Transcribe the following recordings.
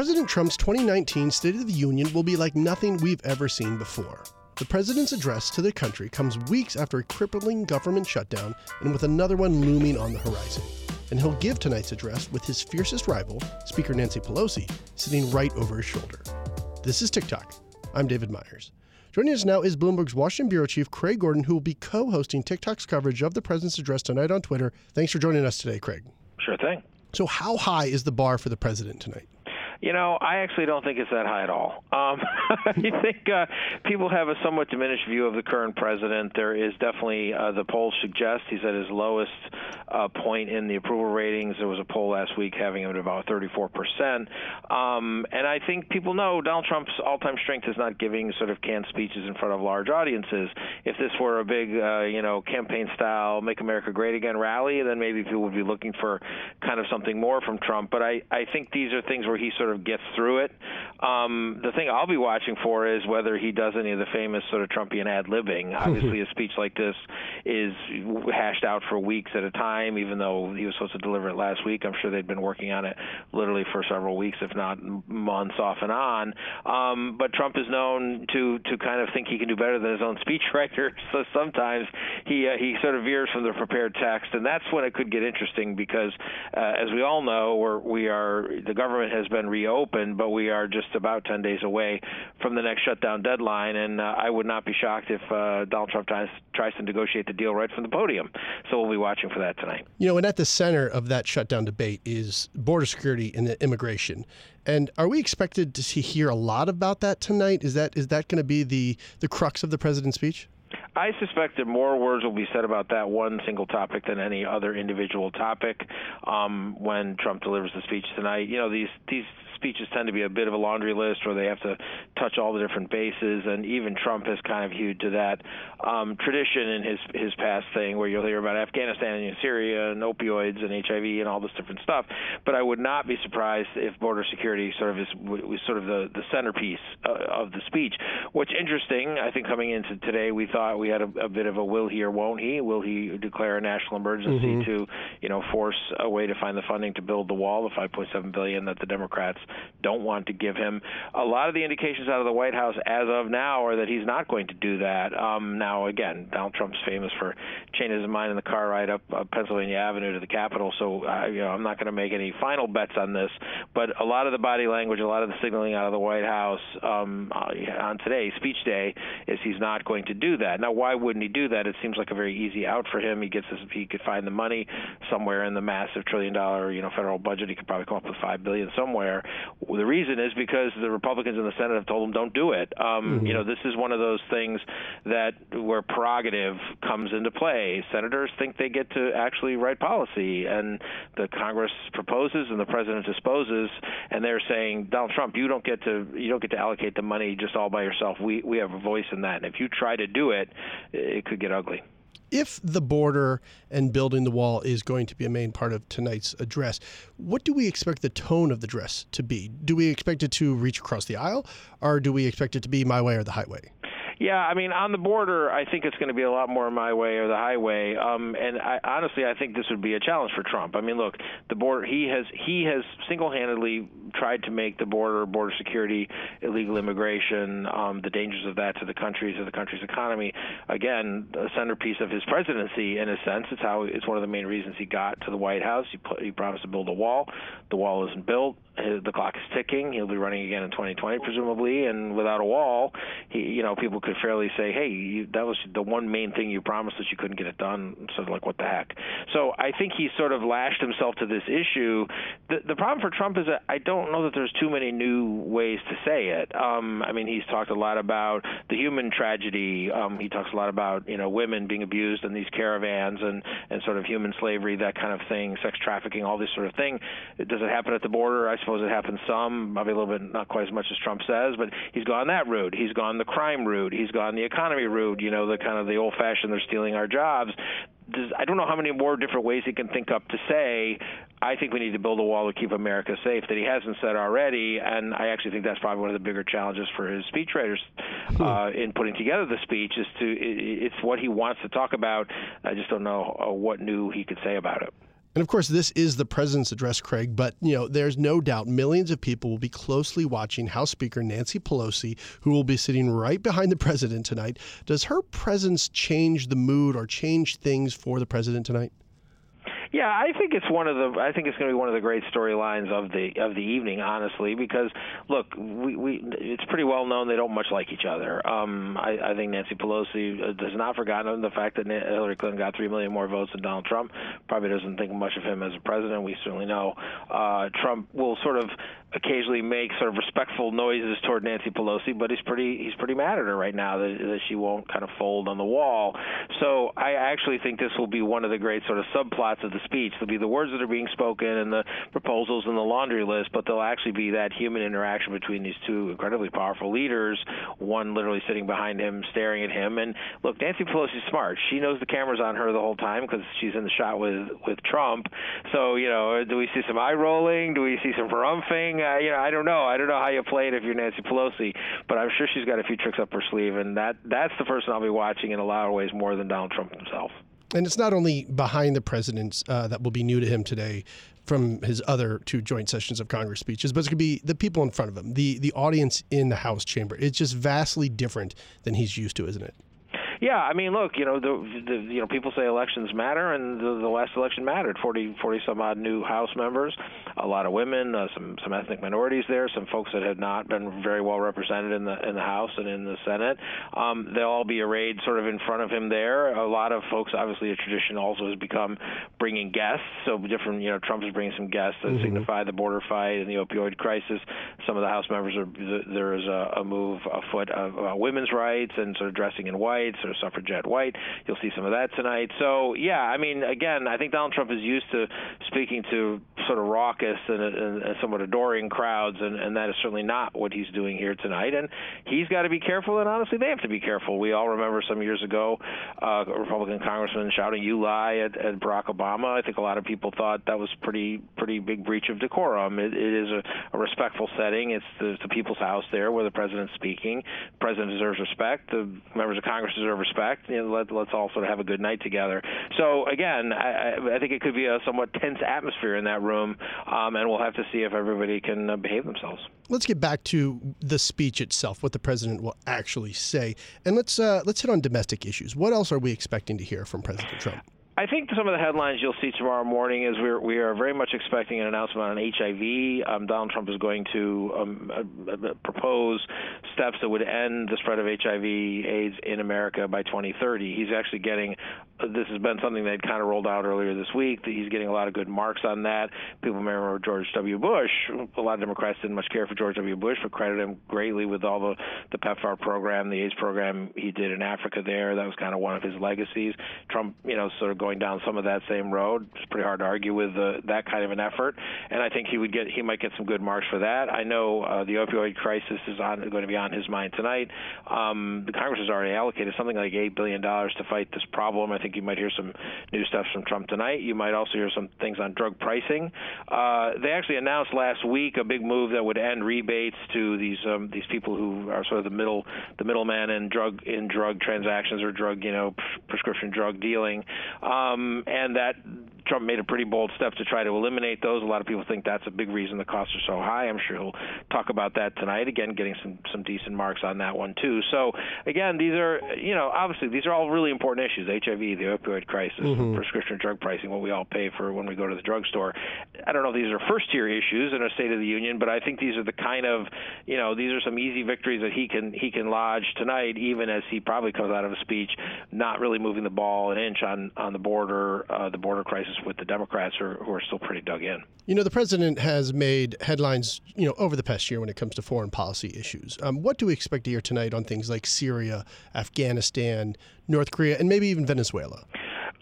President Trump's 2019 State of the Union will be like nothing we've ever seen before. The president's address to the country comes weeks after a crippling government shutdown and with another one looming on the horizon. And he'll give tonight's address with his fiercest rival, Speaker Nancy Pelosi, sitting right over his shoulder. This is TicToc. I'm David Meyers. Joining us now is Bloomberg's Washington Bureau Chief Craig Gordon, who will be co hosting TicToc's coverage of the president's address tonight on Twitter. Thanks for joining us today, Craig. Sure thing. So, how high is the bar for the president tonight? You know, I actually don't think it's that high at all. Um, I think uh, people have a somewhat diminished view of the current president. There is definitely, uh, the polls suggest he's at his lowest uh, point in the approval ratings. There was a poll last week having him at about 34%. Um, and I think people know Donald Trump's all time strength is not giving sort of canned speeches in front of large audiences. If this were a big, uh, you know, campaign style, Make America Great Again rally, then maybe people would be looking for kind of something more from Trump. But I, I think these are things where he sort of sort of gets through it. Um, the thing I'll be watching for is whether he does any of the famous sort of Trumpian ad libbing. Obviously, a speech like this is hashed out for weeks at a time, even though he was supposed to deliver it last week. I'm sure they'd been working on it literally for several weeks, if not months off and on. Um, but Trump is known to to kind of think he can do better than his own speechwriter. So sometimes he uh, he sort of veers from the prepared text, and that's when it could get interesting because, uh, as we all know, we're, we are the government has been re reopen, but we are just about 10 days away from the next shutdown deadline. And uh, I would not be shocked if uh, Donald Trump tries, tries to negotiate the deal right from the podium. So we'll be watching for that tonight. You know, and at the center of that shutdown debate is border security and immigration. And are we expected to see, hear a lot about that tonight? Is that is that going to be the the crux of the president's speech? I suspect that more words will be said about that one single topic than any other individual topic um, when Trump delivers the speech tonight. You know, these these speeches tend to be a bit of a laundry list where they have to touch all the different bases, and even Trump has kind of hewed to that um, tradition in his his past thing, where you'll hear about Afghanistan and Syria and opioids and HIV and all this different stuff. But I would not be surprised if border security sort of is was sort of the the centerpiece uh, of the speech. What's interesting, I think, coming into today, we thought we had a, a bit of a will he or won't he? Will he declare a national emergency mm-hmm. to, you know, force a way to find the funding to build the wall, the 5.7 billion that the Democrats don't want to give him. A lot of the indications out of the White House as of now are that he's not going to do that. Um, now, again, Donald Trump's famous for changing his mind in the car ride up uh, Pennsylvania Avenue to the Capitol, so uh, you know I'm not going to make any final bets on this. But a lot of the body language, a lot of the signaling out of the White House um, uh, on today's speech day is he's not going to do that. Now, why wouldn't he do that? It seems like a very easy out for him. He gets his, he could find the money somewhere in the massive trillion dollar you know federal budget. He could probably come up with five billion somewhere. The reason is because the Republicans in the Senate have told them don't do it. Um, mm-hmm. You know, this is one of those things that where prerogative comes into play. Senators think they get to actually write policy, and the Congress proposes and the president disposes, and they're saying, Donald Trump, you don't get to you don't get to allocate the money just all by yourself. We we have a voice in that, and if you try to do it, it could get ugly if the border and building the wall is going to be a main part of tonight's address, what do we expect the tone of the address to be? Do we expect it to reach across the aisle, or do we expect it to be my way or the highway? Yeah, I mean, on the border, I think it's going to be a lot more my way or the highway. Um, and I, honestly, I think this would be a challenge for Trump. I mean, look, the border. He has he has single-handedly tried to make the border, border security, illegal immigration, um, the dangers of that to the country, to the country's economy, again, a centerpiece of his presidency. In a sense, it's how it's one of the main reasons he got to the White House. He, put, he promised to build a wall. The wall isn't built the clock is ticking. He'll be running again in 2020, presumably, and without a wall, he, you know, people could fairly say, "Hey, you, that was the one main thing you promised us. You couldn't get it done." So, like, what the heck? So, I think he sort of lashed himself to this issue. The, the problem for Trump is that I don't know that there's too many new ways to say it. Um, I mean, he's talked a lot about the human tragedy. Um, he talks a lot about you know women being abused in these caravans and and sort of human slavery, that kind of thing, sex trafficking, all this sort of thing. Does it happen at the border? I suppose it happens some, maybe a little bit, not quite as much as Trump says, but he's gone that route. He's gone the crime route. He's gone the economy route. You know, the kind of the old-fashioned they're stealing our jobs. I don't know how many more different ways he can think up to say, I think we need to build a wall to keep America safe that he hasn't said already. And I actually think that's probably one of the bigger challenges for his speechwriters hmm. uh, in putting together the speech is to it's what he wants to talk about. I just don't know uh, what new he could say about it. And of course, this is the president's address, Craig, but you know, there's no doubt millions of people will be closely watching House Speaker Nancy Pelosi, who will be sitting right behind the president tonight. Does her presence change the mood or change things for the president tonight? Yeah, I think it's one of the. I think it's going to be one of the great storylines of the of the evening, honestly, because look, we, we it's pretty well known they don't much like each other. Um, I, I think Nancy Pelosi has not forgotten the fact that Hillary Clinton got three million more votes than Donald Trump. Probably doesn't think much of him as a president. We certainly know uh, Trump will sort of occasionally make sort of respectful noises toward Nancy Pelosi, but he's pretty he's pretty mad at her right now that, that she won't kind of fold on the wall. So I actually think this will be one of the great sort of subplots of the speech. There'll be the words that are being spoken and the proposals and the laundry list, but there'll actually be that human interaction between these two incredibly powerful leaders. One literally sitting behind him, staring at him. And look, Nancy Pelosi's smart. She knows the camera's on her the whole time because she's in the shot with with Trump. So you know, do we see some eye rolling? Do we see some Uh, you know, I don't know. I don't know how you play it if you're Nancy Pelosi, but I'm sure she's got a few tricks up her sleeve, and that that's the person I'll be watching in a lot of ways more than Donald Trump himself. And it's not only behind the president uh, that will be new to him today from his other two joint sessions of Congress speeches, but it's going to be the people in front of him, the the audience in the House chamber. It's just vastly different than he's used to, isn't it? Yeah, I mean, look, you know, the, the you know people say elections matter, and the, the last election mattered. 40, 40 some odd new House members, a lot of women, uh, some some ethnic minorities there, some folks that had not been very well represented in the in the House and in the Senate. Um, they'll all be arrayed sort of in front of him there. A lot of folks, obviously, a tradition also has become bringing guests. So different, you know, Trump is bringing some guests that mm-hmm. signify the border fight and the opioid crisis. Some of the House members are there is a, a move afoot of uh, women's rights and sort of dressing in white or suffragette white. You'll see some of that tonight. So yeah, I mean, again, I think Donald Trump is used to speaking to sort of raucous and, and, and somewhat adoring crowds, and, and that is certainly not what he's doing here tonight. And he's got to be careful, and honestly, they have to be careful. We all remember some years ago, uh, a Republican congressman shouting "You lie" at, at Barack Obama. I think a lot of people thought that was pretty pretty big breach of decorum. it, it is a, a respectful setting. It's the, the people's house there where the president's speaking. The president deserves respect. The members of Congress deserve respect. You know, let, let's all sort of have a good night together. So again, I, I think it could be a somewhat tense atmosphere in that room, um, and we'll have to see if everybody can uh, behave themselves. Let's get back to the speech itself, what the president will actually say, and let's uh, let's hit on domestic issues. What else are we expecting to hear from President Trump? I think some of the headlines you'll see tomorrow morning is we're we are very much expecting an announcement on HIV. Um, Donald Trump is going to um, uh, uh, propose steps that would end the spread of HIV/AIDS in America by 2030. He's actually getting this has been something that kind of rolled out earlier this week. That he's getting a lot of good marks on that. People may remember George W. Bush. A lot of Democrats didn't much care for George W. Bush, but credit him greatly with all the the PEPFAR program, the AIDS program he did in Africa. There, that was kind of one of his legacies. Trump, you know, sort of going down some of that same road. It's pretty hard to argue with uh, that kind of an effort, and I think he would get he might get some good marks for that. I know uh, the opioid crisis is on going to be on his mind tonight. Um, the Congress has already allocated something like eight billion dollars to fight this problem. I think you might hear some new stuff from Trump tonight. You might also hear some things on drug pricing. Uh, they actually announced last week a big move that would end rebates to these um, these people who are sort of the middle the middleman in drug in drug transactions or drug you know prescription drug dealing. Um, and that Trump made a pretty bold step to try to eliminate those. A lot of people think that's a big reason the costs are so high. I'm sure he'll talk about that tonight. Again, getting some some decent marks on that one too. So again, these are you know obviously these are all really important issues: HIV, the opioid crisis, mm-hmm. prescription drug pricing, what we all pay for when we go to the drugstore. I don't know if these are first tier issues in a State of the Union, but I think these are the kind of you know these are some easy victories that he can he can lodge tonight, even as he probably comes out of a speech not really moving the ball an inch on on the border, uh, the border crisis with the Democrats who are, who are still pretty dug in. You know, the president has made headlines, you know, over the past year when it comes to foreign policy issues. Um, what do we expect to hear tonight on things like Syria, Afghanistan, North Korea, and maybe even Venezuela?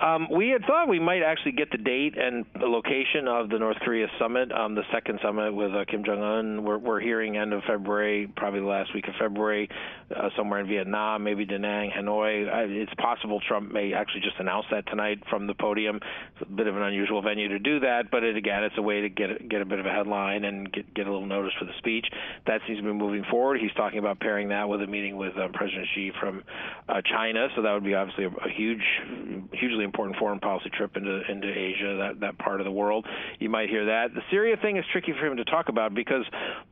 Um, we had thought we might actually get the date and the location of the North Korea summit, um, the second summit with uh, Kim Jong Un. We're, we're hearing end of February, probably the last week of February, uh, somewhere in Vietnam, maybe Da Nang, Hanoi. Uh, it's possible Trump may actually just announce that tonight from the podium. It's a bit of an unusual venue to do that, but it, again, it's a way to get get a bit of a headline and get get a little notice for the speech. That seems to be moving forward. He's talking about pairing that with a meeting with um, President Xi from uh, China, so that would be obviously a, a huge, hugely important foreign policy trip into into Asia, that that part of the world. You might hear that. The Syria thing is tricky for him to talk about because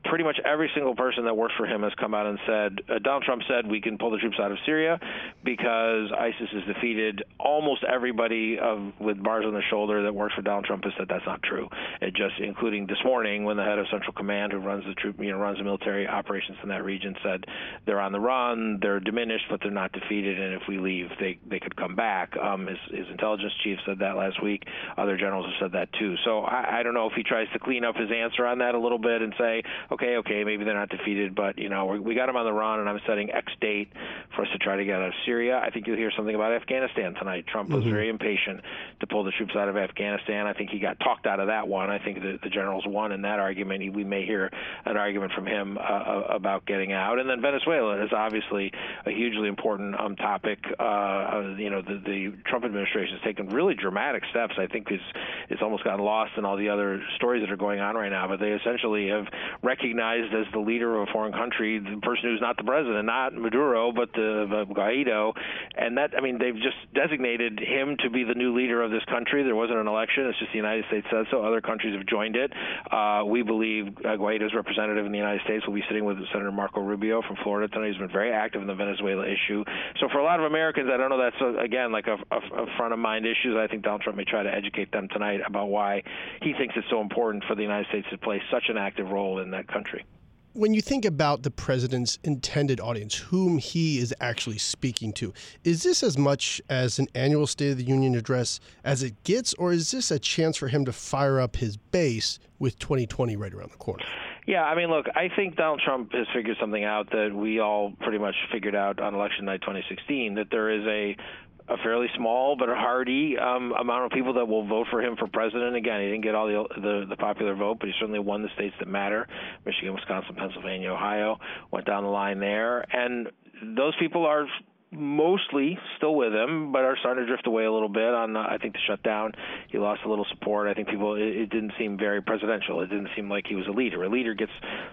pretty much every single person that works for him has come out and said uh, Donald Trump said we can pull the troops out of Syria because ISIS is defeated. Almost everybody of, with bars on the shoulder that works for Donald Trump has said that's not true. It just, including this morning when the head of Central Command, who runs the troop, you know, runs the military operations in that region, said they're on the run, they're diminished, but they're not defeated, and if we leave, they they could come back. Um, his, his intelligence chief said that last week. Other generals have said that too. So I, I don't know if he tries to clean up his answer on that a little bit and say, okay, okay, maybe they're not defeated, but you know, we got them on the run, and I'm setting X date for us to try to get out of Syria. I think you'll hear something about Afghanistan tonight. Trump was mm-hmm. very impatient to pull the troops out of Afghanistan. I think he got talked out of that one. I think the, the generals won in that argument. We may hear an argument from him uh, uh, about getting out. And then Venezuela is obviously a hugely important um, topic. Uh, uh, you know, the, the Trump administration has taken really dramatic steps. I think it's it's almost gotten lost in all the other stories that are going on right now. But they essentially have recognized as the leader of a foreign country the person who's not the president, not Maduro, but the, the Guaido. And that, I mean, they've just designated him to be the new leader of this country. There wasn't an election. It's just the United States says so. Other countries have joined it. Uh, we believe uh, Guaido's representative in the United States will be sitting with Senator Marco Rubio from Florida tonight. He's been very active in the Venezuela issue. So for a lot of Americans, I don't know that's uh, again like a, a, a front of mind issue. I think Donald Trump may try to educate them tonight about why he thinks it's so important for the United States to play such an active role in that country when you think about the president's intended audience, whom he is actually speaking to, is this as much as an annual State of the Union address as it gets, or is this a chance for him to fire up his base with 2020 right around the corner? Yeah, I mean, look, I think Donald Trump has figured something out that we all pretty much figured out on election night 2016 that there is a a fairly small but a hardy um, amount of people that will vote for him for president. Again, he didn't get all the, the the popular vote, but he certainly won the states that matter: Michigan, Wisconsin, Pennsylvania, Ohio. Went down the line there, and those people are mostly still with him, but are starting to drift away a little bit on, uh, I think, the shutdown. He lost a little support. I think people, it, it didn't seem very presidential. It didn't seem like he was a leader. A leader gets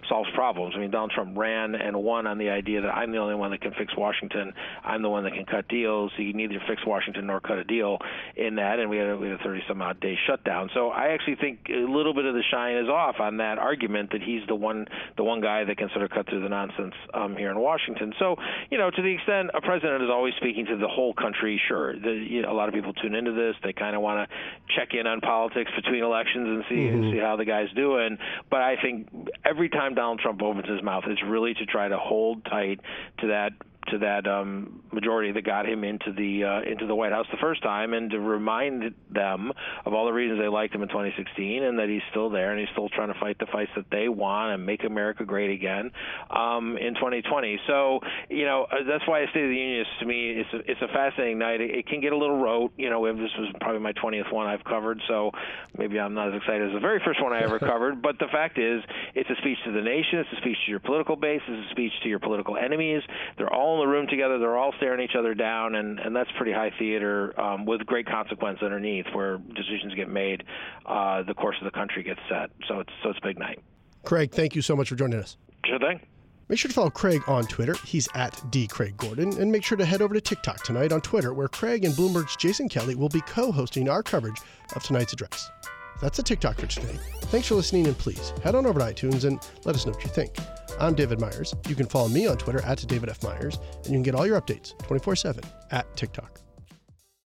solves problems. I mean, Donald Trump ran and won on the idea that I'm the only one that can fix Washington. I'm the one that can cut deals. He neither fix Washington nor cut a deal in that, and we had a, we had a 30 some odd day shutdown. So I actually think a little bit of the shine is off on that argument that he's the one the one guy that can sort of cut through the nonsense um, here in Washington. So you know, to the extent a president president is always speaking to the whole country. Sure, the, you know, a lot of people tune into this. They kind of want to check in on politics between elections and see mm-hmm. see how the guy's doing. But I think every time Donald Trump opens his mouth, it's really to try to hold tight to that to that um, majority that got him into the uh, into the White House the first time, and to remind them of all the reasons they liked him in 2016, and that he's still there and he's still trying to fight the fights that they want and make America great again um, in 2020. So you know uh, that's why a State of the Union is to me it's a, it's a fascinating night. It, it can get a little rote. You know, this was probably my 20th one I've covered, so maybe I'm not as excited as the very first one I ever covered. But the fact is, it's a speech to the nation. It's a speech to your political base. It's a speech to your political enemies. They're all all in the room together. They're all staring each other down, and, and that's pretty high theater um, with great consequence underneath, where decisions get made, uh, the course of the country gets set. So it's so it's a big night. Craig, thank you so much for joining us. Sure thing. Make sure to follow Craig on Twitter. He's at dcraiggordon. And make sure to head over to TicToc tonight on Twitter, where Craig and Bloomberg's Jason Kelly will be co hosting our coverage of tonight's address. That's a TicToc for today. Thanks for listening, and please head on over to iTunes and let us know what you think. I'm David Meyers. You can follow me on Twitter at David F. Meyers, and you can get all your updates 24 7 at TicToc.